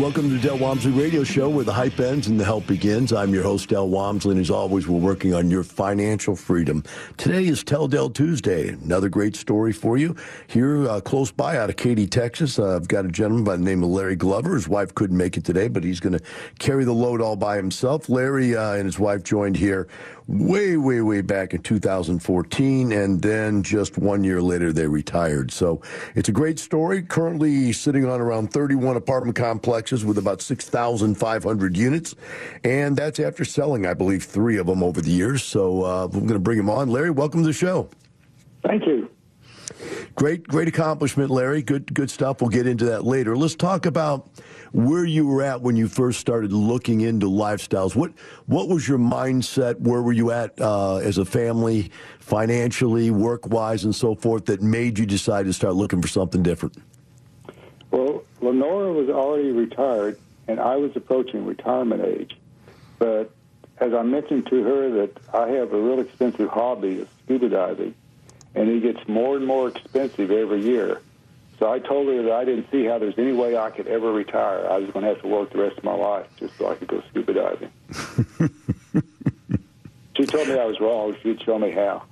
Welcome to the Del Walmsley Radio Show, where the hype ends and the help begins. I'm your host, Del Walmsley, and as always, we're working on your financial freedom. Today is Tell Del Tuesday. Another great story for you. Here, uh, close by, out of Katy, Texas, uh, I've got a gentleman by the name of Larry Glover. His wife couldn't make it today, but he's going to carry the load all by himself. Larry uh, and his wife joined here way, way, way back in 2014, and then just one year later, they retired. So it's a great story. Currently sitting on around 31 apartment complexes with about 6,500 units, and that's after selling, I believe, three of them over the years. So uh, I'm going to bring him on. Larry, welcome to the show. Thank you. Great, great accomplishment, Larry. Good, good stuff. We'll get into that later. Let's talk about where you were at when you first started looking into lifestyles. What, what was your mindset? Where were you at uh, as a family, financially, work-wise, and so forth, that made you decide to start looking for something different? Well, Lenora was already retired, and I was approaching retirement age. But as I mentioned to her that I have a real expensive hobby of scuba diving, and it gets more and more expensive every year. So I told her that I didn't see how there's any way I could ever retire. I was going to have to work the rest of my life just so I could go scuba diving. she told me I was wrong. She'd show me how.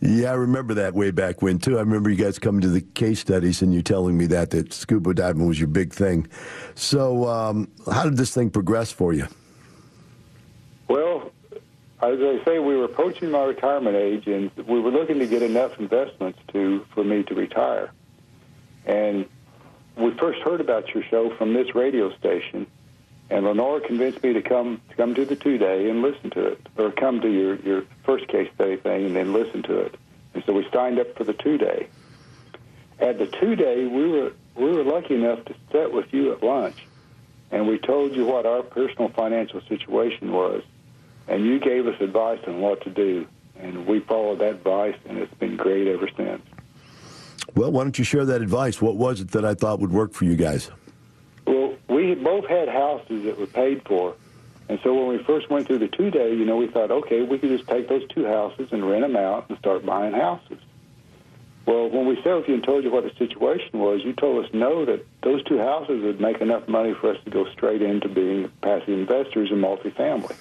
Yeah, I remember that way back when too. I remember you guys coming to the case studies and you telling me that that scuba diving was your big thing. So, um, how did this thing progress for you? Well, as I say, we were approaching my retirement age, and we were looking to get enough investments to for me to retire. And we first heard about your show from this radio station, and Lenora convinced me to come to come to the two day and listen to it, or come to your your first case study thing and then listen to it. And so we signed up for the two day. At the two day, we were we were lucky enough to sit with you at lunch, and we told you what our personal financial situation was, and you gave us advice on what to do, and we followed that advice, and it's been great ever since. Well, why don't you share that advice? What was it that I thought would work for you guys? Well, we both had houses that were paid for. And so when we first went through the two day, you know, we thought, okay, we could just take those two houses and rent them out and start buying houses. Well, when we sat with you and told you what the situation was, you told us no, that those two houses would make enough money for us to go straight into being passive investors in multifamily.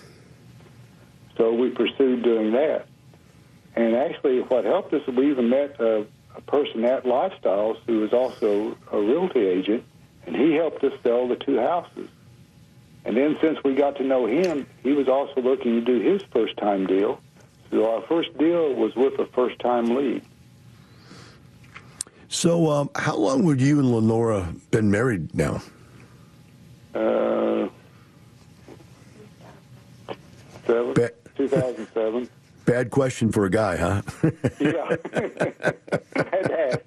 So we pursued doing that. And actually, what helped us, we even met a, a person at Lifestyles who was also a realty agent, and he helped us sell the two houses. And then since we got to know him, he was also looking to do his first time deal. So our first deal was with a first time lead. So, um, how long would you and Lenora been married now? Uh, Seven, Ba- 2007. Bad question for a guy, huh? yeah. Ask.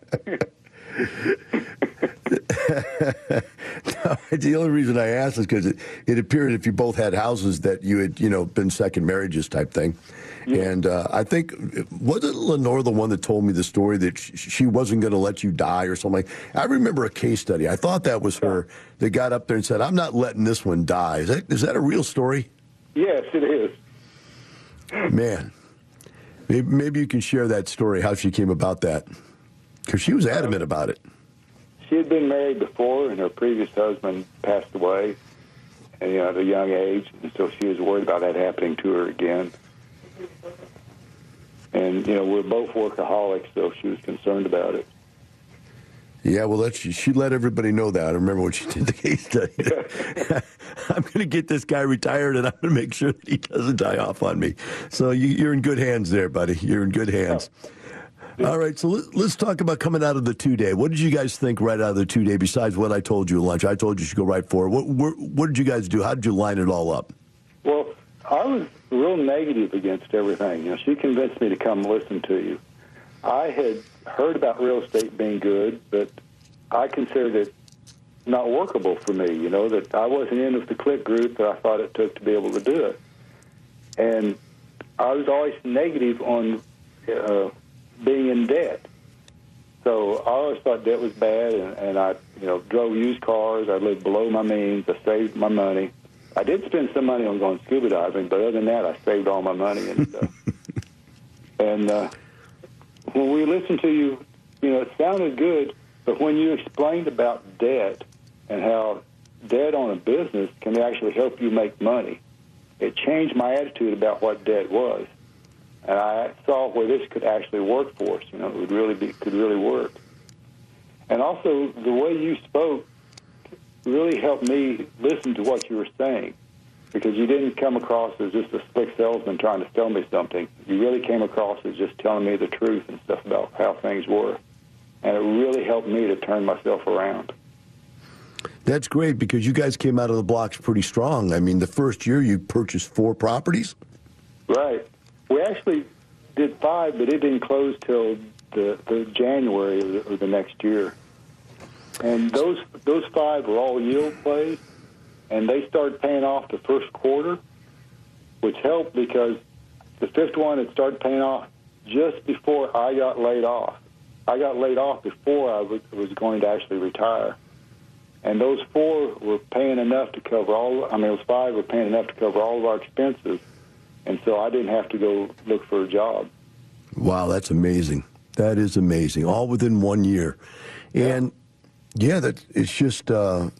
the only reason I asked is because it, it appeared if you both had houses that you had, you know, been second marriages type thing. And uh, I think wasn't Lenore the one that told me the story that sh- she wasn't going to let you die or something? I remember a case study. I thought that was her that got up there and said, "I'm not letting this one die." Is that is that a real story? Yes, it is. Man, maybe, maybe you can share that story how she came about that because she was adamant about it. She had been married before, and her previous husband passed away you know, at a young age, and so she was worried about that happening to her again. And you know, we're both workaholics, so she was concerned about it. Yeah, well, that's, she let everybody know that. I remember when she did the case study. I'm going to get this guy retired, and I'm going to make sure that he doesn't die off on me. So you, you're in good hands there, buddy. You're in good hands. All right, so let, let's talk about coming out of the two day. What did you guys think right out of the two day? Besides what I told you at lunch, I told you you should go right for it. What, what, what did you guys do? How did you line it all up? Well, I was real negative against everything. You know, she convinced me to come listen to you. I had heard about real estate being good, but I considered it not workable for me. You know that I wasn't in with the clique group that I thought it took to be able to do it, and I was always negative on uh, being in debt. So I always thought debt was bad, and, and I, you know, drove used cars. I lived below my means. I saved my money. I did spend some money on going scuba diving, but other than that, I saved all my money and stuff. and uh, when we listened to you, you know, it sounded good, but when you explained about debt and how debt on a business can actually help you make money, it changed my attitude about what debt was. And I saw where this could actually work for us. You know, it would really be could really work. And also, the way you spoke really helped me listen to what you were saying because you didn't come across as just a slick salesman trying to sell me something. You really came across as just telling me the truth and stuff about how things were. And it really helped me to turn myself around. That's great because you guys came out of the blocks pretty strong. I mean, the first year you purchased four properties. Right. We actually did five, but it didn't close till the, the January of the, of the next year. And those those five were all yield plays, and they started paying off the first quarter, which helped because the fifth one had started paying off just before I got laid off. I got laid off before I was, was going to actually retire. And those four were paying enough to cover all, I mean, those five were paying enough to cover all of our expenses. And so I didn't have to go look for a job. Wow, that's amazing. That is amazing. All within one year. And yeah, that it's just uh,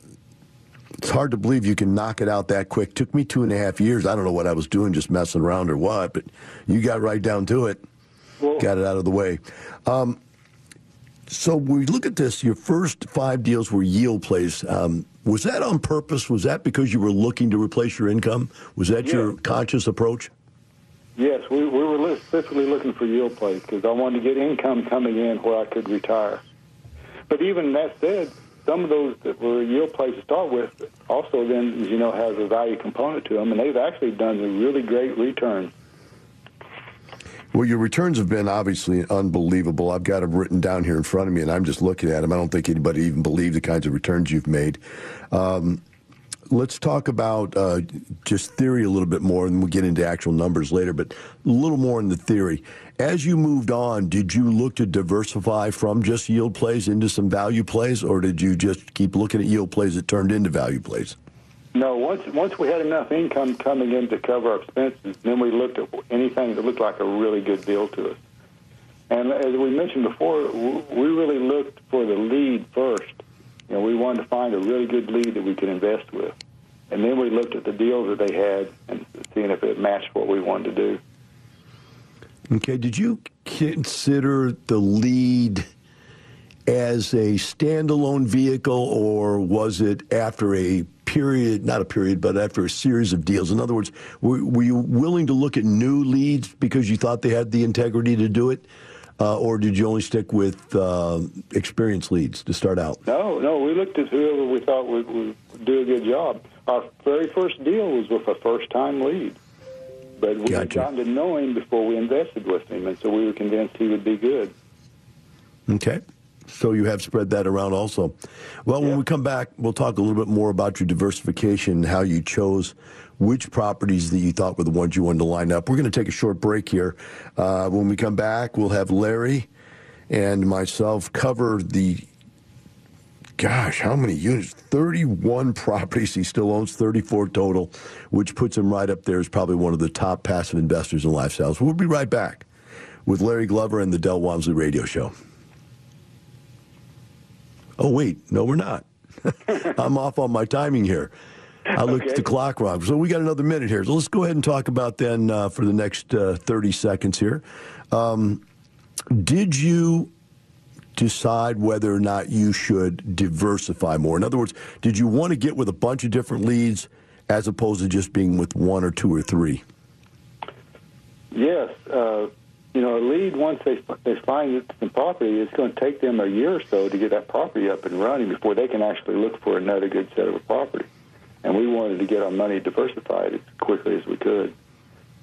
it's hard to believe you can knock it out that quick. Took me two and a half years. I don't know what I was doing, just messing around or what, but you got right down to it. Got it out of the way. Um, so we look at this. Your first five deals were yield plays. Um, was that on purpose? Was that because you were looking to replace your income? Was that Yeah. your conscious approach? Yes, we, we were specifically looking for yield plays because I wanted to get income coming in where I could retire. But even that said, some of those that were yield plays to start with also then, you know, has a value component to them, and they've actually done a really great return. Well, your returns have been obviously unbelievable. I've got them written down here in front of me, and I'm just looking at them. I don't think anybody even believed the kinds of returns you've made. Um, let's talk about uh, just theory a little bit more, and we'll get into actual numbers later, but a little more in the theory. As you moved on, did you look to diversify from just yield plays into some value plays, or did you just keep looking at yield plays that turned into value plays? No, once once we had enough income coming in to cover our expenses, then we looked at anything that looked like a really good deal to us. And as we mentioned before, we really looked for the lead first. You know, we wanted to find a really good lead that we could invest with, and then we looked at the deals that they had and seeing if it matched what we wanted to do. Okay, did you consider the lead as a standalone vehicle, or was it after a period, not a period, but after a series of deals? In other words, were, were you willing to look at new leads because you thought they had the integrity to do it? Uh, or did you only stick with uh, experienced leads to start out? No, no, we looked at whoever we thought would, would do a good job. Our very first deal was with a first-time lead. But we had gotten to know him before we invested with him, and so we were convinced he would be good. Okay. So you have spread that around also. Well, when we come back, we'll talk a little bit more about your diversification, how you chose which properties that you thought were the ones you wanted to line up. We're going to take a short break here. Uh, when we come back, we'll have Larry and myself cover the gosh, how many units? 31 properties he still owns, 34 total, which puts him right up there as probably one of the top passive investors in lifestyles. We'll be right back with Larry Glover and the Del Walmsley Radio Show. Oh, wait, no, we're not. I'm off on my timing here. I looked okay. at the clock wrong. So we got another minute here. So let's go ahead and talk about then uh, for the next uh, 30 seconds here. Um, did you decide whether or not you should diversify more? In other words, did you want to get with a bunch of different leads as opposed to just being with one or two or three? Yes. Uh, you know, a lead once they they find some property, it's going to take them a year or so to get that property up and running before they can actually look for another good set of a property. And we wanted to get our money diversified as quickly as we could.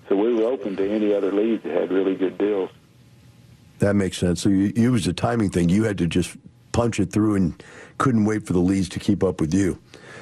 So we were open to any other leads that had really good deals. That makes sense. So you, it was a timing thing. You had to just punch it through and couldn't wait for the leads to keep up with you.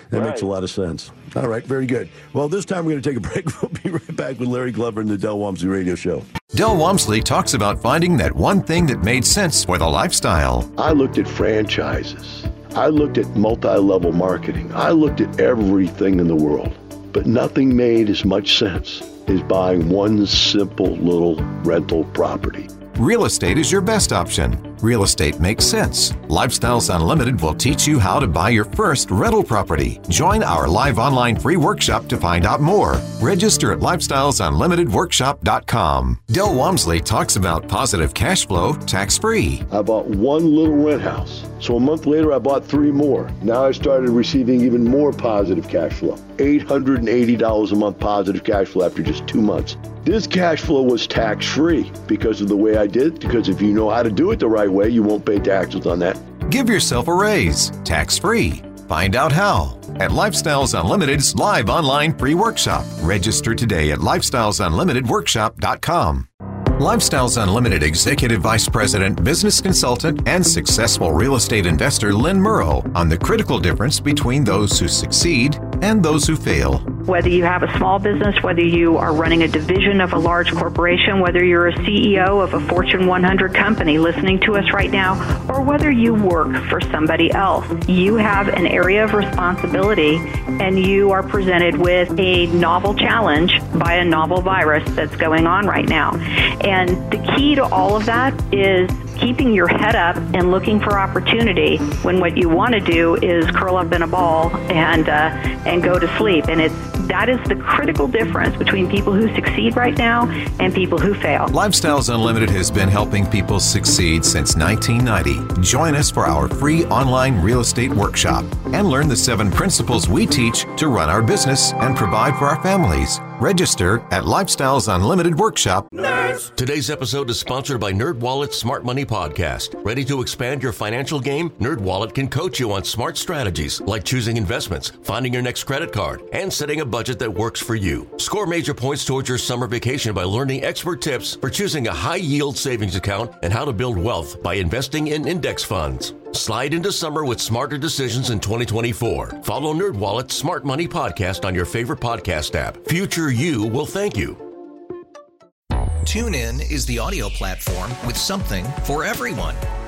That right. makes a lot of sense. All right, very good. Well, this time we're going to take a break. We'll be right back with Larry Glover and the Del Walmsley Radio Show. Del Walmsley talks about finding that one thing that made sense for the lifestyle. I looked at franchises. I looked at multi-level marketing. I looked at everything in the world, but nothing made as much sense as buying one simple little rental property. Real estate is your best option. Real estate makes sense. Lifestyles Unlimited will teach you how to buy your first rental property. Join our live online free workshop to find out more. Register at lifestylesunlimitedworkshop.com. Del Walmsley talks about positive cash flow tax free. I bought one little rent house. So a month later, I bought three more. Now I started receiving even more positive cash flow $880 a month positive cash flow after just two months. This cash flow was tax free because of the way I did it, because if you know how to do it the right way, you won't pay taxes on that. Give yourself a raise, tax free. Find out how at Lifestyles Unlimited's live online free workshop. Register today at lifestylesunlimitedworkshop.com. Lifestyles Unlimited Executive Vice President, Business Consultant, and successful real estate investor Lynn Murrow on the critical difference between those who succeed and those who fail. Whether you have a small business, whether you are running a division of a large corporation, whether you're a CEO of a Fortune 100 company listening to us right now, or whether you work for somebody else, you have an area of responsibility and you are presented with a novel challenge by a novel virus that's going on right now. And the key to all of that is keeping your head up and looking for opportunity when what you want to do is curl up in a ball and uh, and go to sleep. And it's that is the critical difference between people who succeed right now and people who fail. Lifestyles Unlimited has been helping people succeed since 1990. Join us for our free online real estate workshop and learn the seven principles we teach to run our business and provide for our families. Register at Lifestyles Unlimited Workshop. Nerds. Today's episode is sponsored by NerdWallet's Smart Money Podcast. Ready to expand your financial game? NerdWallet can coach you on smart strategies like choosing investments, finding your next credit card, and setting a budget that works for you. Score major points towards your summer vacation by learning expert tips for choosing a high yield savings account and how to build wealth by investing in index funds. Slide into summer with smarter decisions in 2024. Follow NerdWallet's Smart Money Podcast on your favorite podcast app. Future you will thank you. TuneIn is the audio platform with something for everyone.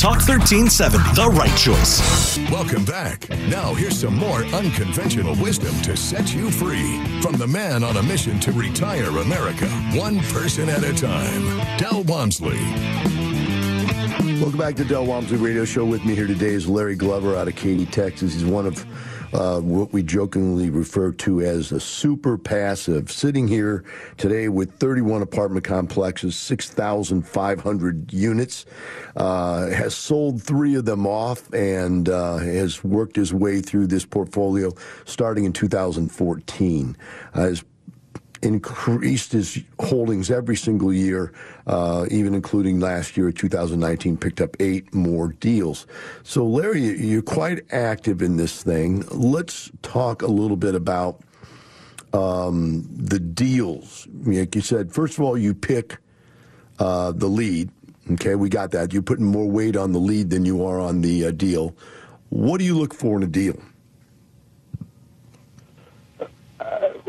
Talk 1370, the right choice. Welcome back. Now, here's some more unconventional wisdom to set you free from the man on a mission to retire America, one person at a time, Del Walmsley. Welcome back to Del Walmsley Radio Show. With me here today is Larry Glover out of Katy, Texas. He's one of uh, what we jokingly refer to as a super passive, sitting here today with 31 apartment complexes, 6,500 units, uh, has sold three of them off and uh, has worked his way through this portfolio starting in 2014. Uh, increased his holdings every single year, uh, even including last year, 2019, picked up eight more deals. So, Larry, you're quite active in this thing. Let's talk a little bit about um, the deals. Like you said, first of all, you pick uh, the lead. Okay, we got that. You're putting more weight on the lead than you are on the uh, deal. What do you look for in a deal?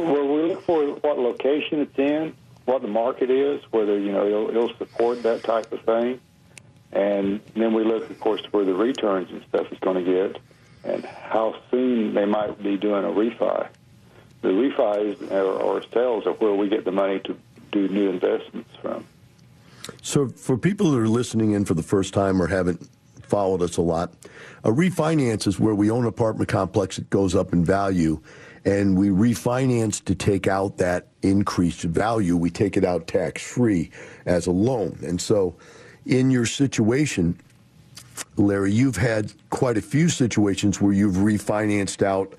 Well, we look for what location it's in, what the market is, whether you know it'll, it'll support that type of thing, and then we look, of course, where the returns and stuff is going to get, and how soon they might be doing a refi. The refis or, sales are where we get the money to do new investments from. So, for people that are listening in for the first time or haven't followed us a lot, a refinance is where we own an apartment complex that goes up in value and we refinance to take out that increased value. We take it out tax free as a loan. And so, in your situation, Larry, you've had quite a few situations where you've refinanced out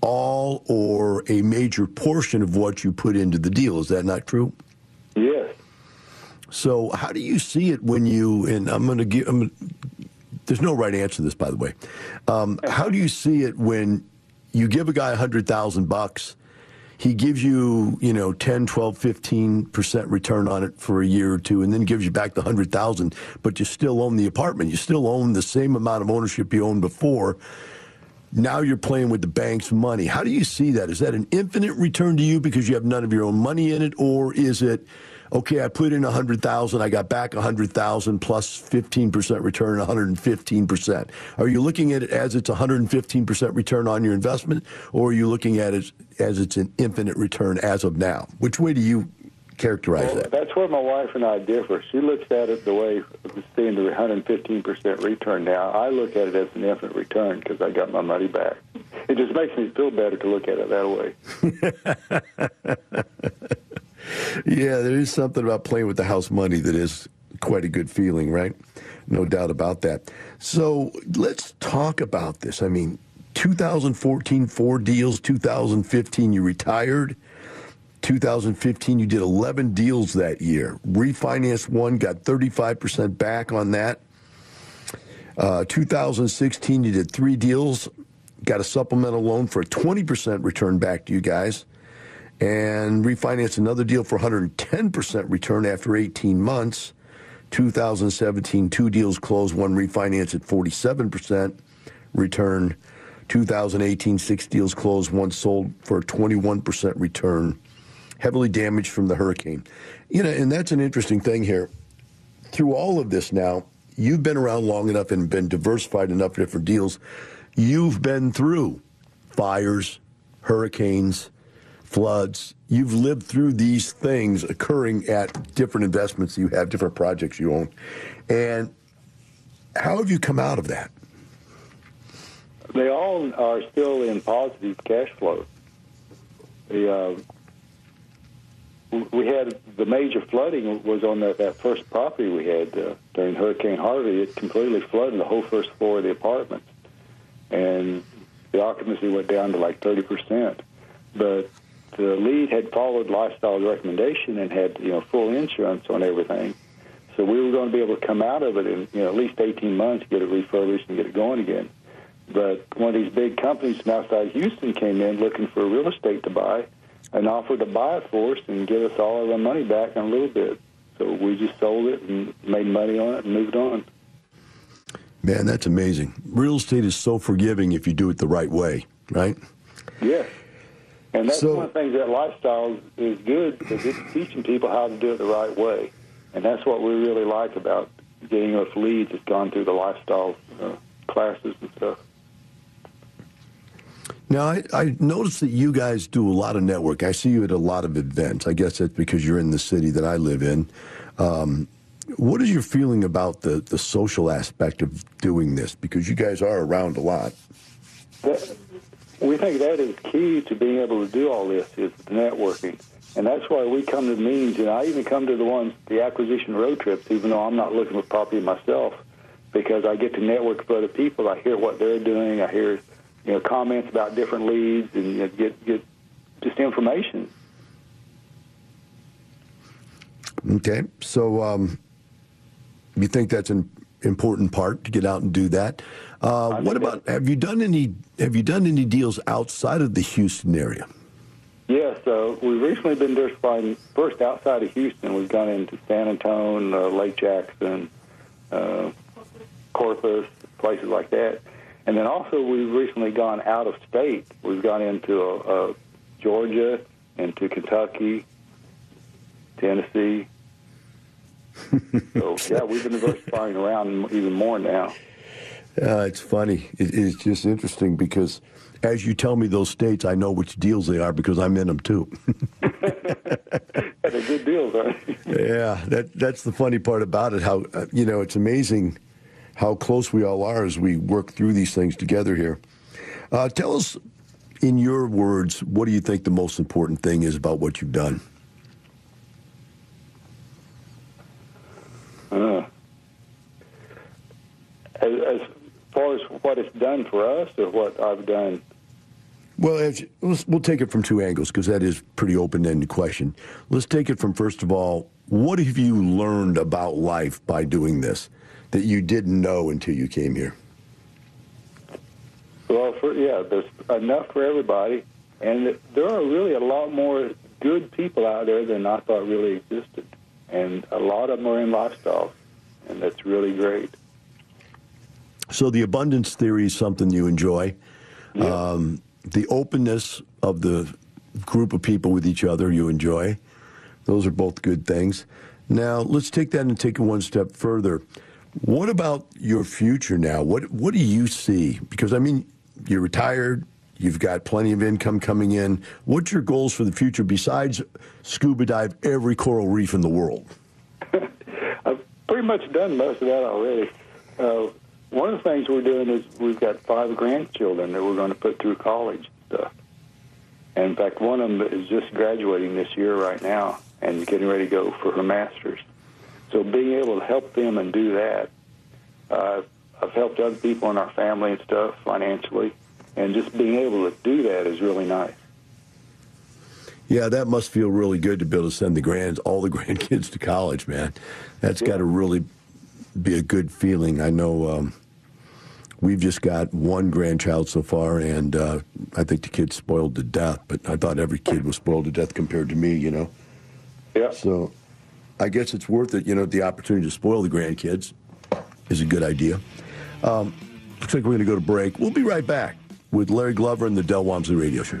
all or a major portion of what you put into the deal. Is that not true? Yes. So, how do you see it when you, and I'm going to give, I'm, there's no right answer to this, by the way. Um, how do you see it when you give a guy a hundred thousand bucks, he gives you, you know, 10, 12, 15% return on it for a year or two and then gives you back the 100,000, but you still own the apartment. You still own the same amount of ownership you owned before. Now you're playing with the bank's money. How do you see that? Is that an infinite return to you because you have none of your own money in it or is it okay, I put in 100,000, I got back 100,000 plus 15% return, 115%. Are you looking at it as it's 115% return on your investment, or are you looking at it as it's an infinite return as of now? Which way do you characterize well, that? That's where my wife and I differ. She looks at it the way seeing the 115% return now. I look at it as an infinite return because I got my money back. It just makes me feel better to look at it that way. yeah, there is something about playing with the house money that is quite a good feeling, right? No doubt about that. So let's talk about this. I mean, 2014, four deals. 2015, you retired. 2015, you did 11 deals that year. Refinanced one, got 35% back on that. Uh, 2016, you did three deals, got a supplemental loan for a 20% return back to you guys and refinance another deal for 110% return after 18 months. 2017, two deals closed, one refinance at 47% return. 2018, six deals closed, one sold for a 21% return. Heavily damaged from the hurricane. You know, and that's an interesting thing here. Through all of this now, you've been around long enough and been diversified enough different deals. You've been through fires, hurricanes, floods. You've lived through these things occurring at different investments you have, different projects you own. And how have you come out of that? They all are still in positive cash flow. The, uh, we had the major flooding was on that, that first property we had uh, during Hurricane Harvey. It completely flooded the whole first floor of the apartment, and the occupancy went down to like thirty percent. But the lead had followed lifestyle recommendation and had you know full insurance on everything. So we were going to be able to come out of it in you know at least 18 months, get it refurbished and get it going again. But one of these big companies from outside Houston came in looking for real estate to buy and offered to buy it for us and give us all of our money back in a little bit. So we just sold it and made money on it and moved on. Man, that's amazing. Real estate is so forgiving if you do it the right way, right? Yeah. And that's so, one of the things that lifestyle is good because it's teaching people how to do it the right way. And that's what we really like about getting us leads that's gone through the lifestyle uh, classes and stuff. Now, I, I noticed that you guys do a lot of network. I see you at a lot of events. I guess that's because you're in the city that I live in. Um, what is your feeling about the, the social aspect of doing this? Because you guys are around a lot. That, we think that is key to being able to do all this is the networking. And that's why we come to meetings, and I even come to the ones, the acquisition road trips, even though I'm not looking for property myself, because I get to network with other people. I hear what they're doing. I hear, you know, comments about different leads, and you know, get get just information. Okay, so um, you think that's an important part to get out and do that? Uh, what about have you done any have you done any deals outside of the Houston area? Yes, uh, we've recently been diversifying first outside of Houston. We've gone into San Antonio, uh, Lake Jackson, uh, Corpus, places like that. And then also we've recently gone out of state. We've gone into uh, uh, Georgia, into Kentucky, Tennessee. so yeah, we've been diversifying around even more now. Uh, it's funny. It, it's just interesting because as you tell me those states, I know which deals they are because I'm in them too. They're good deals, aren't they? yeah, that that's the funny part about it. How uh, you know it's amazing how close we all are as we work through these things together here. Uh, tell us, in your words, what do you think the most important thing is about what you've done? Uh, as, as far as what it's done for us, or what I've done. Well, as, let's, we'll take it from two angles because that is pretty open-ended question. Let's take it from first of all, what have you learned about life by doing this that you didn't know until you came here? Well, for, yeah, there's enough for everybody, and there are really a lot more good people out there than I thought really existed, and a lot of them are in lifestyle, and that's really great. So the abundance theory is something you enjoy. Yeah. Um, the openness of the group of people with each other you enjoy. Those are both good things. Now let's take that and take it one step further. What about your future now? What what do you see? Because I mean, you're retired. You've got plenty of income coming in. What's your goals for the future besides scuba dive every coral reef in the world? I've pretty much done most of that already. Uh, one of the things we're doing is we've got five grandchildren that we're going to put through college and stuff. And in fact, one of them is just graduating this year right now and getting ready to go for her master's. So being able to help them and do that, uh, I've helped other people in our family and stuff financially, and just being able to do that is really nice. Yeah, that must feel really good to be able to send the grands, all the grandkids to college, man. That's yeah. got to really be a good feeling. I know um, we've just got one grandchild so far, and uh, I think the kid's spoiled to death. But I thought every kid was spoiled to death compared to me, you know. Yeah. So I guess it's worth it. You know, the opportunity to spoil the grandkids is a good idea. Um, looks like we're going to go to break. We'll be right back with Larry Glover and the Del Walmsley Radio Show.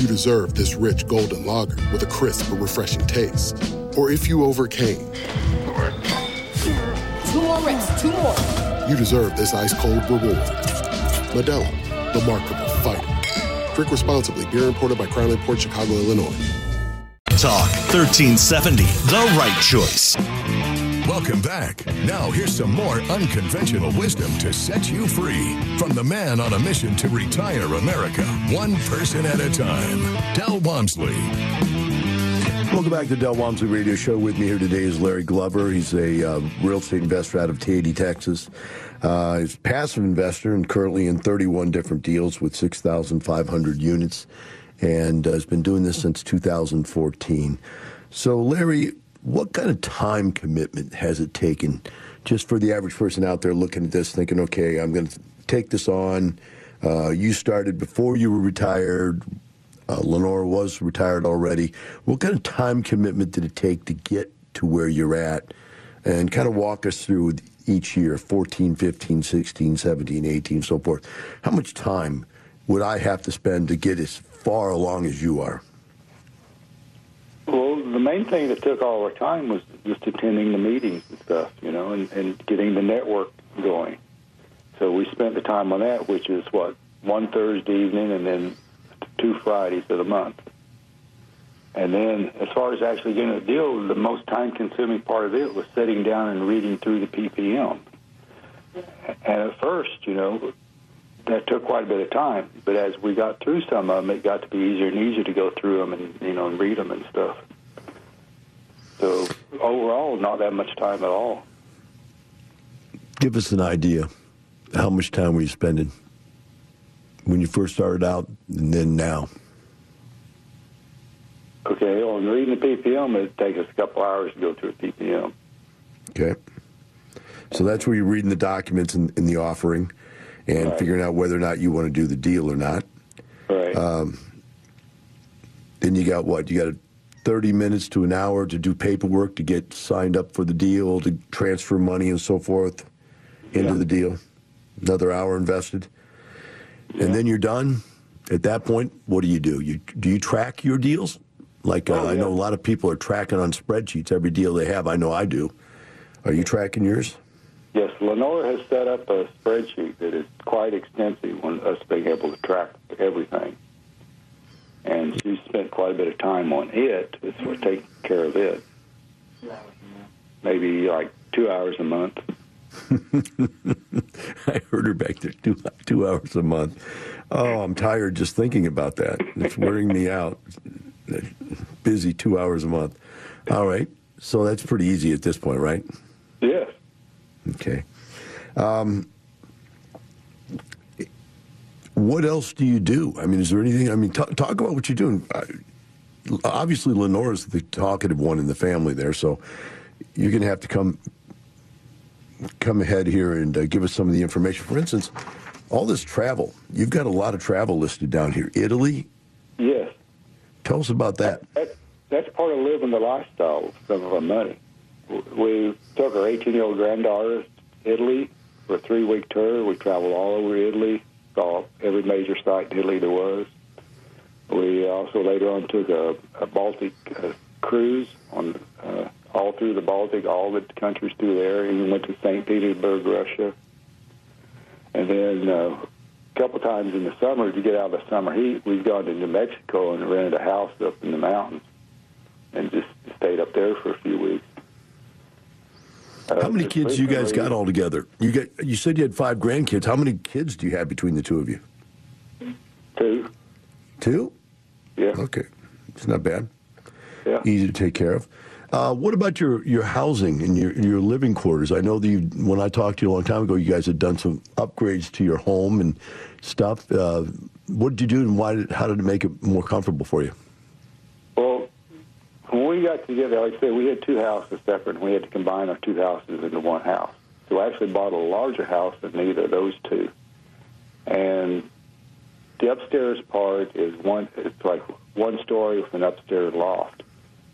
you deserve this rich golden lager with a crisp but refreshing taste. Or if you overcame. Two more reps, two more. You deserve this ice cold reward. Modelo, the Markable Fighter. Drink responsibly. Beer imported by Crown Port Chicago, Illinois. Talk 1370, the right choice. Welcome back. Now, here's some more unconventional wisdom to set you free from the man on a mission to retire America, one person at a time. Del Walmsley. Welcome back to the Del Walmsley Radio Show. With me here today is Larry Glover. He's a uh, real estate investor out of Katy, Texas. Uh, he's a passive investor and currently in 31 different deals with 6,500 units and uh, has been doing this since 2014. So, Larry, what kind of time commitment has it taken just for the average person out there looking at this, thinking, okay, I'm going to take this on. Uh, you started before you were retired. Uh, Lenora was retired already. What kind of time commitment did it take to get to where you're at? And kind of walk us through each year 14, 15, 16, 17, 18, so forth. How much time would I have to spend to get as far along as you are? The main thing that took all our time was just attending the meetings and stuff, you know, and, and getting the network going. So we spent the time on that, which is what one Thursday evening and then two Fridays of the month. And then, as far as actually getting a deal, the most time-consuming part of it was sitting down and reading through the PPM. And at first, you know, that took quite a bit of time. But as we got through some of them, it got to be easier and easier to go through them and you know and read them and stuff. So overall, not that much time at all. Give us an idea. How much time were you spending when you first started out, and then now? Okay, on reading the PPM, it takes us a couple hours to go through a PPM. Okay. So that's where you're reading the documents in, in the offering and Right. figuring out whether or not you want to do the deal or not. Right. Um, then you got what? You got 30 minutes to an hour to do paperwork to get signed up for the deal, to transfer money and so forth into the deal. Another hour invested. And then you're done. At that point, what do you do? You do you track your deals? Like uh, I know a lot of people are tracking on spreadsheets every deal they have. I know I do. Are you tracking yours? Yes, Lenora has set up a spreadsheet that is quite extensive on us being able to track everything. And she spent quite a bit of time on it as for taking care of it. Maybe like two hours a month. I heard her back there two two hours a month. Oh, I'm tired just thinking about that. It's wearing me out. Busy two hours a month. All right. So that's pretty easy at this point, right? Yes. Okay. Um, what else do you do? I mean, is there anything? I mean, talk, talk about what you're doing. Uh, obviously, Lenora's the talkative one in the family there, so you're going to have to come come ahead here and uh, give us some of the information. For instance, all this travel. You've got a lot of travel listed down here. Italy. Yes. Tell us about that. That, that's part of living the lifestyle of our money. We took our 18 year old granddaughter to Italy for a three week tour. We traveled all over Italy, saw every major site in Italy there was. We also later on took a, a Baltic uh, cruise on uh, all through the Baltic, all the countries through there. Even went to St. Petersburg, Russia. And then uh, a couple times in the summer to get out of the summer heat, we've gone to New Mexico and rented a house up in the mountains and just stayed up there for a few weeks. Uh, How many kids you guys got all together? You got. You said you had five grandkids. How many kids do you have between the two of you? Two. Two. Yeah. Okay, it's not bad. Yeah. Easy to take care of. Uh, what about your, your housing and your your living quarters? I know that you, when I talked to you a long time ago, you guys had done some upgrades to your home and stuff. Uh, what did you do, and why? Did, how did it make it more comfortable for you? Got together, like I said, we had two houses separate, and we had to combine our two houses into one house. So I actually bought a larger house than either of those two. And the upstairs part is one. It's like one story with an upstairs loft.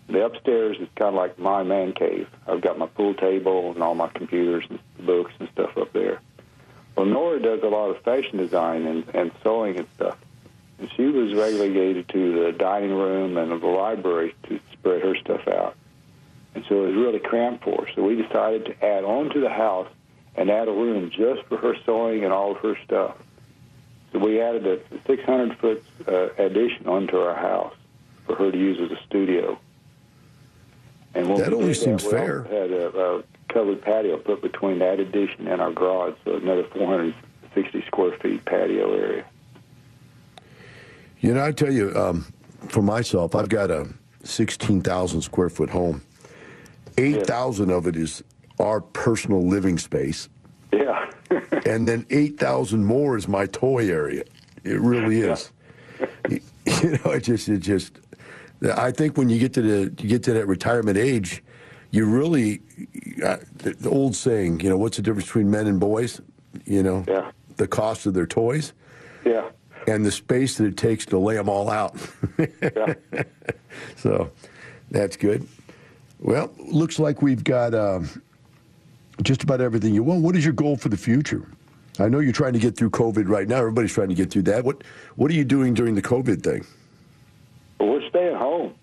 The upstairs is kind of like my man cave. I've got my pool table and all my computers and books and stuff up there. Well, Nora does a lot of fashion design and, and sewing and stuff. And she was relegated to the dining room and the library to spread her stuff out. And so it was really cramped for her. So we decided to add on to the house and add a room just for her sewing and all of her stuff. So we added a 600 foot uh, addition onto our house for her to use as a studio. And That we only seems we fair. also Had a, a covered patio put between that addition and our garage, so another 460 square feet patio area. You know, I tell you, um, for myself, I've got a 16,000 square foot home. 8,000 of it is our personal living space. Yeah. and then 8,000 more is my toy area. It really is. You you know, it just, it just, I think when you get to the, you get to that retirement age, you really uh, the, the old saying, you know, what's the difference between men and boys? You know, yeah. the cost of their toys. Yeah. And the space that it takes to lay them all out. yeah. So that's good. Well, looks like we've got um, just about everything you want. What is your goal for the future? I know you're trying to get through COVID right now. Everybody's trying to get through that. What What are you doing during the COVID thing? Well, we're staying home,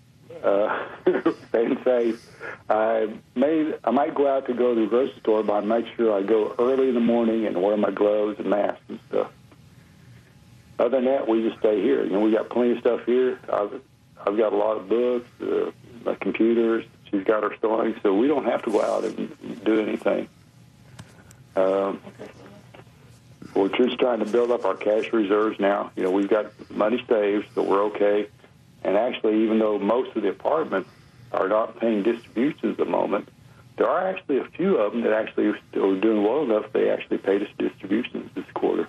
uh, staying safe. I may I might go out to go to the grocery store, but I make sure I go early in the morning and wear my gloves and mask and stuff. Other than that, we just stay here. You know, we got plenty of stuff here. I've I've got a lot of books, uh, my computers. She's got her storing, so we don't have to go out and do anything. Um, we're just trying to build up our cash reserves now. You know, we've got money saved, so we're okay. And actually, even though most of the apartments are not paying distributions at the moment, there are actually a few of them that actually are doing well enough. They actually paid us distributions this quarter.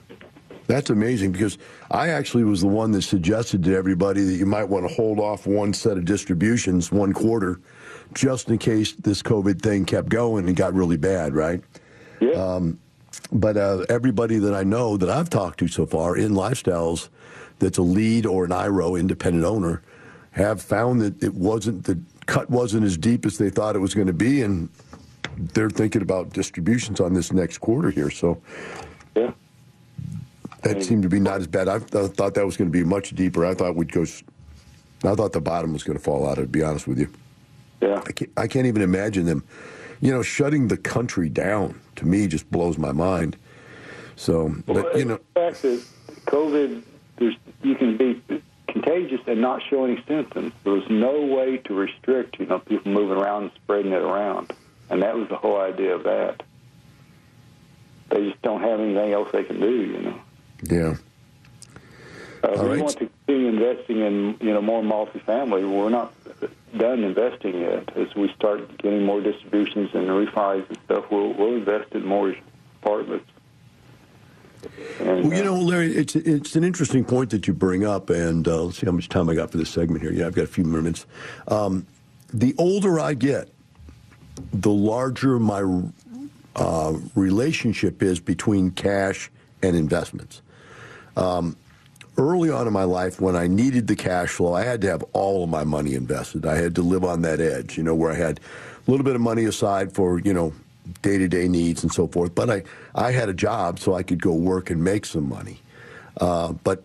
That's amazing because I actually was the one that suggested to everybody that you might want to hold off one set of distributions one quarter just in case this COVID thing kept going and got really bad, right? Yeah. Um, but uh, everybody that I know that I've talked to so far in lifestyles that's a lead or an IRO independent owner have found that it wasn't the cut wasn't as deep as they thought it was going to be, and they're thinking about distributions on this next quarter here. So, yeah, that mm. seemed to be not as bad. I th- thought that was going to be much deeper. I thought we'd go. s- I thought the bottom was going to fall out. To be honest with you, yeah, I can't, I can't even imagine them. You know, shutting the country down to me just blows my mind. So, but you know, the fact that COVID, there's you can be contagious and not show any symptoms. There was no way to restrict, you know, people moving around and spreading it around, and that was the whole idea of that. They just don't have anything else they can do, you know. Yeah. Uh, All we right. want to continue investing in, you know, more multifamily. We're not done investing yet. As we start getting more distributions and refis and stuff, we'll, we'll invest in more apartments. And, Well, you know, Larry, it's it's an interesting point that you bring up, and uh, let's see how much time I got for this segment here. Yeah, I've got a few more minutes. Um, the older I get, the larger my uh, relationship is between cash and investments. Um, early on in my life, when I needed the cash flow, I had to have all of my money invested. I had to live on that edge, you know, where I had a little bit of money aside for, you know, day to day needs and so forth. But I, I had a job so I could go work and make some money. Uh, but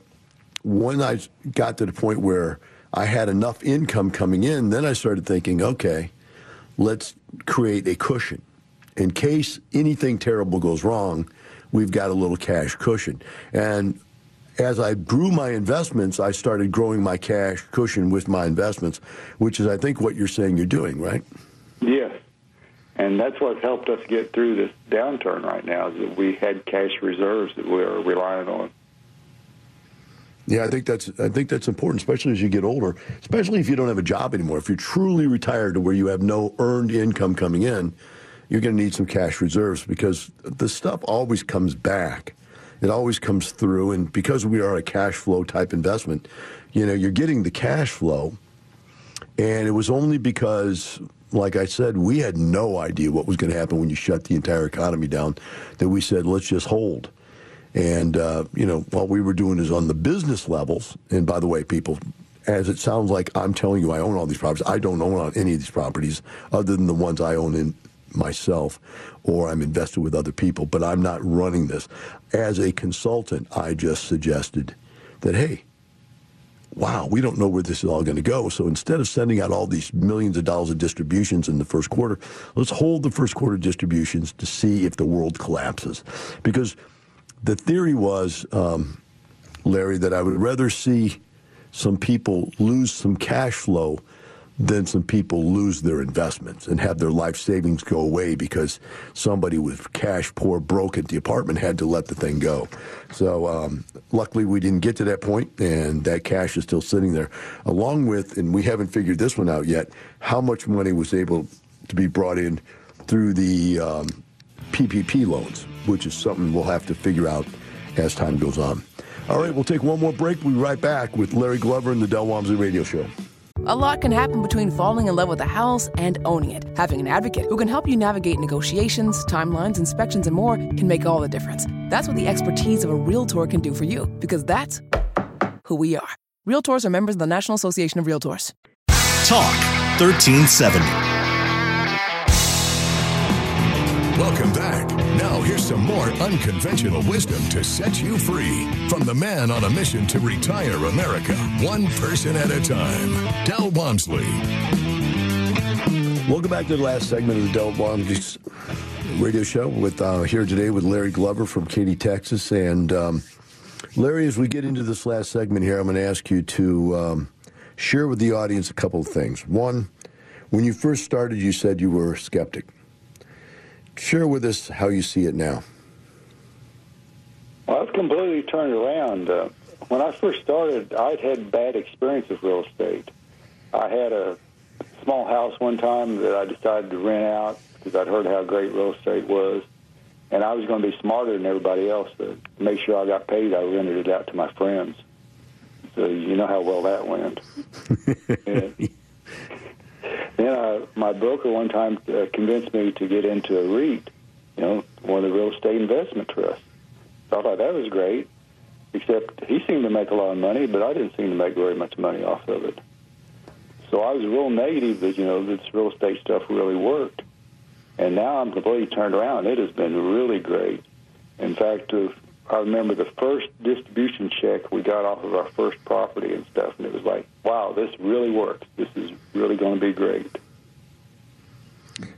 when I got to the point where I had enough income coming in, then I started thinking, okay, let's create a cushion. In case anything terrible goes wrong, we've got a little cash cushion. And as I grew my investments, I started growing my cash cushion with my investments, which is, I think, what you're saying you're doing, right? Yes. And that's what's helped us get through this downturn right now is that we had cash reserves that we are relying on. Yeah, I think that's I think that's important, especially as you get older. Especially if you don't have a job anymore. If you're truly retired to where you have no earned income coming in, you're going to need some cash reserves because the stuff always comes back. It always comes through, and because we are a cash flow type investment, you know, you're getting the cash flow, and it was only because, like I said, we had no idea what was going to happen when you shut the entire economy down that we said let's just hold. And, uh, you know, what we were doing is on the business levels. And by the way, people, as it sounds like I'm telling you I own all these properties, I don't own any of these properties other than the ones I own in myself or I'm invested with other people, but I'm not running this. As a consultant, I just suggested that, hey, wow, we don't know where this is all going to go. So instead of sending out all these millions of dollars of distributions in the first quarter, let's hold the first quarter distributions to see if the world collapses. Because the theory was, um, Larry, that I would rather see some people lose some cash flow than some people lose their investments and have their life savings go away because somebody with cash poor broke at the apartment had to let the thing go. So um, luckily we didn't get to that point and that cash is still sitting there along with, and we haven't figured this one out yet, how much money was able to be brought in through the um, PPP loans, which is something we'll have to figure out as time goes on. All right, we'll take one more break. We'll be right back with Larry Glover and the Del Walmsley Radio Show. A lot can happen between falling in love with a house and owning it. Having an advocate who can help you navigate negotiations, timelines, inspections, and more can make all the difference. That's what the expertise of a Realtor can do for you, because that's who we are. Realtors are members of the National Association of Realtors. Talk 1370. Welcome back. Now, here's some more unconventional wisdom to set you free from the man on a mission to retire America, one person at a time, Del Walmsley. Welcome back to the last segment of the Del Walmsley radio show. With uh, here today with Larry Glover from Katy, Texas, and um, Larry. As we get into this last segment here, I'm going to ask you to um, share with the audience a couple of things. One, when you first started, you said you were a skeptic. Share with us how you see it now. Well, I've completely turned around. Uh, when I first started, I'd had bad experience with real estate. I had a small house one time that I decided to rent out because I'd heard how great real estate was. And I was going to be smarter than everybody else. To make sure I got paid, I rented it out to my friends. So you know how well that went. and then uh, my broker one time uh, convinced me to get into a REIT, you know, one of the real estate investment trusts. So I thought that was great, except he seemed to make a lot of money, but I didn't seem to make very much money off of it. So I was real negative that, you know, this real estate stuff really worked. And now I'm completely turned around. It has been really great. In fact, I remember the first distribution check we got off of our first property and stuff, and it was like, wow, this really works. This is really going to be great.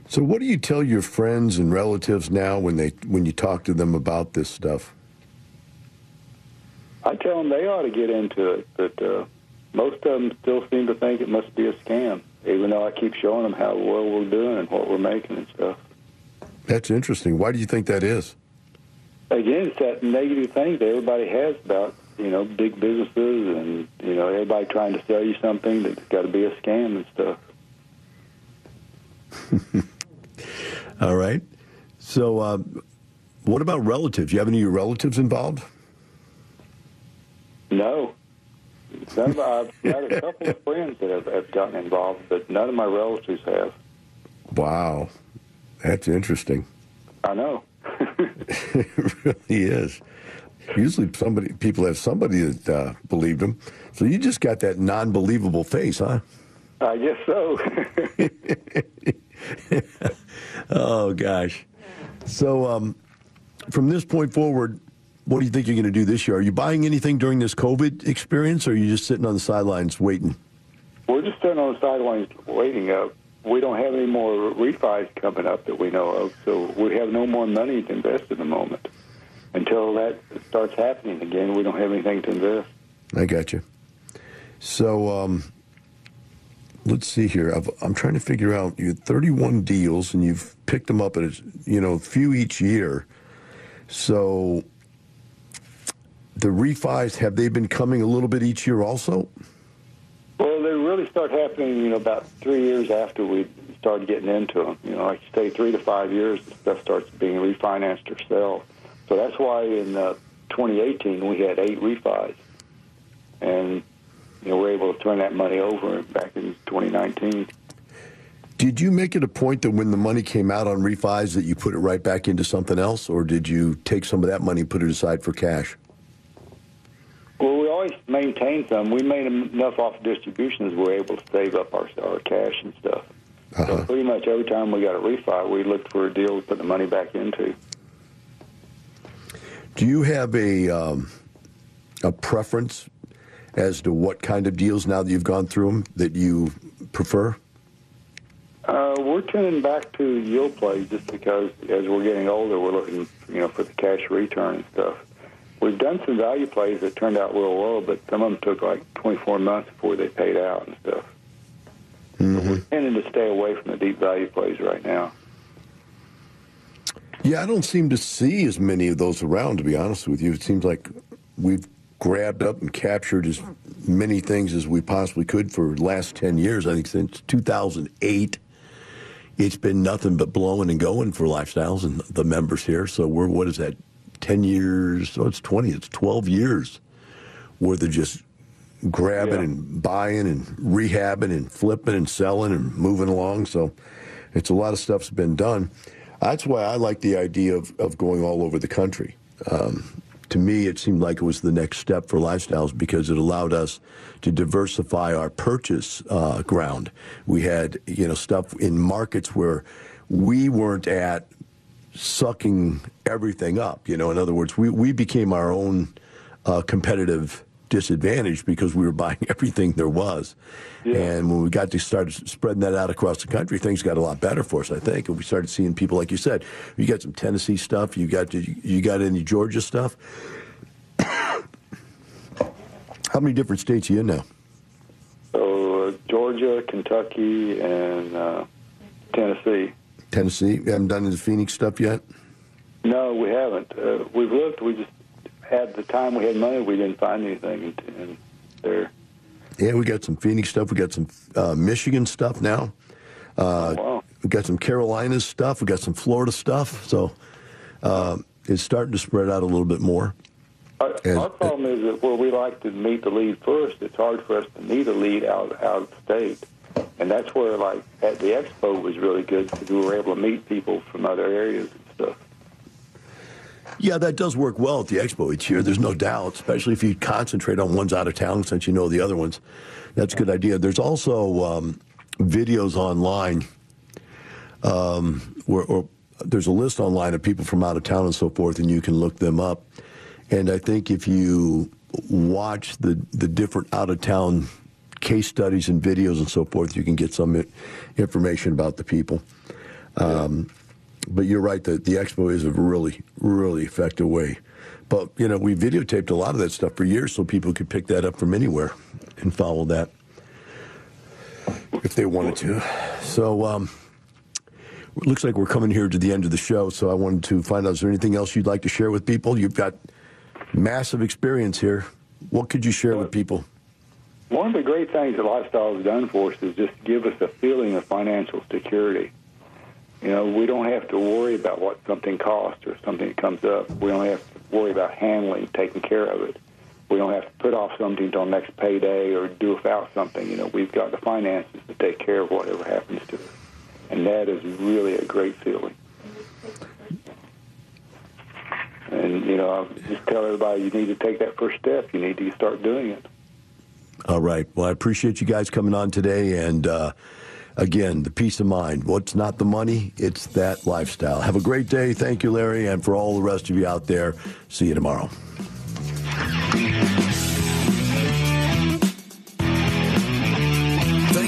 So, what do you tell your friends and relatives now when they when you talk to them about this stuff? I tell them they ought to get into it, but uh, most of them still seem to think it must be a scam, even though I keep showing them how well we're doing and what we're making and stuff. That's interesting. Why do you think that is? Again, it's that negative thing that everybody has about you know big businesses and you know everybody trying to sell you something that's got to be a scam and stuff. All right. So, uh, what about relatives? You have any of your relatives involved? No. None of, I've got a couple of friends that have, have gotten involved, but none of my relatives have. Wow. That's interesting. I know. it really is. Usually, somebody people have somebody that uh, believed them. So you just got that non-believable face, huh? I guess so. oh gosh. So um, from this point forward, what do you think you're going to do this year? Are you buying anything during this COVID experience, or are you just sitting on the sidelines waiting? We're just sitting on the sidelines waiting. Uh, we don't have any more refis coming up that we know of, so we have no more money to invest at the moment. Until that starts happening again, we don't have anything to invest. I got you. So um, let's see here. i am trying to figure out. You had 31 deals, and you've picked them up at a, you know a few each year. So the refis have they been coming a little bit each year also? Start happening, you know, about three years after we started getting into them. You know, like stay three to five years, the stuff starts being refinanced or sell. So that's why in uh, 2018 we had eight refis, and you know we're able to turn that money over back in 2019. Did you make it a point that when the money came out on refis that you put it right back into something else, or did you take some of that money and put it aside for cash? Well, we always maintain some. We made enough off distributions. We're able to save up our our cash and stuff. Uh-huh. So pretty much every time we got a refi, we looked for a deal to put the money back into. Do you have a um, a preference as to what kind of deals now that you've gone through them that you prefer? Uh, we're turning back to yield plays just because as we're getting older, we're looking, you know, for the cash return and stuff. We've done some value plays that turned out real well, but some of them took like 24 months before they paid out and stuff. Mm-hmm. So we're tending to stay away from the deep value plays right now. Yeah, I don't seem to see as many of those around, to be honest with you. It seems like we've grabbed up and captured as many things as we possibly could for the last 10 years. I think since 2008, it's been nothing but blowing and going for lifestyles and the members here. So we're, what is that, 10 years? Oh, it's 20, it's 12 years worth of just grabbing Yeah. and buying and rehabbing and flipping and selling and moving along. So it's a lot of stuff's been done. That's why I like the idea of, of going all over the country. Um, to me, it seemed like it was the next step for lifestyles because it allowed us to diversify our purchase uh, ground. We had, you know, stuff in markets where we weren't at sucking everything up. You know, in other words, we, we became our own uh, competitive disadvantage because we were buying everything there was. And when we got to start spreading that out across the country, things got a lot better for us, I think. And we started seeing people, like you said, you got some Tennessee stuff, you got you got any Georgia stuff. How many different states are you in now? So uh, Georgia, Kentucky, and uh, Tennessee. Tennessee. You haven't done any Phoenix stuff yet? No, we haven't. Uh, we've looked. We just had the time we had money, we didn't find anything in, there. Yeah, we got some Phoenix stuff. We got some uh, Michigan stuff now. Uh, We got some Carolina stuff. We got some Florida stuff. So uh, it's starting to spread out a little bit more. Our, our problem is that where we like to meet the lead first, it's hard for us to meet a lead out out of state, and that's where like at the expo was really good because we were able to meet people from other areas and stuff. Yeah, that does work well at the expo each year. There's no doubt, especially if you concentrate on ones out of town since you know the other ones. That's a good idea. There's also um, videos online um, where or there's a list online of people from out of town and so forth, and you can look them up. And I think if you watch the the different out of town case studies and videos and so forth, you can get some information about the people. Um, but you're right that the expo is a really, really effective way. But you know, we videotaped a lot of that stuff for years, so people could pick that up from anywhere and follow that if they wanted to. So um, it looks like we're coming here to the end of the show. So I wanted to find out is there anything else you'd like to share with people? You've got massive experience here. What could you share with people? One of the great things that Lifestyle has done for us is just give us a feeling of financial security. You know, we don't have to worry about what something costs or something comes up. We don't have to worry about handling, taking care of it. We don't have to put off something until next payday or do without something. You know, we've got the finances to take care of whatever happens to us. And that is really a great feeling. And, you know, I just tell everybody you need to take that first step. You need to start doing it. All right. Well, I appreciate you guys coming on today. And uh, again, the peace of mind. What's not the money? It's that lifestyle. Have a great day. Thank you, Larry. And for all the rest of you out there, see you tomorrow.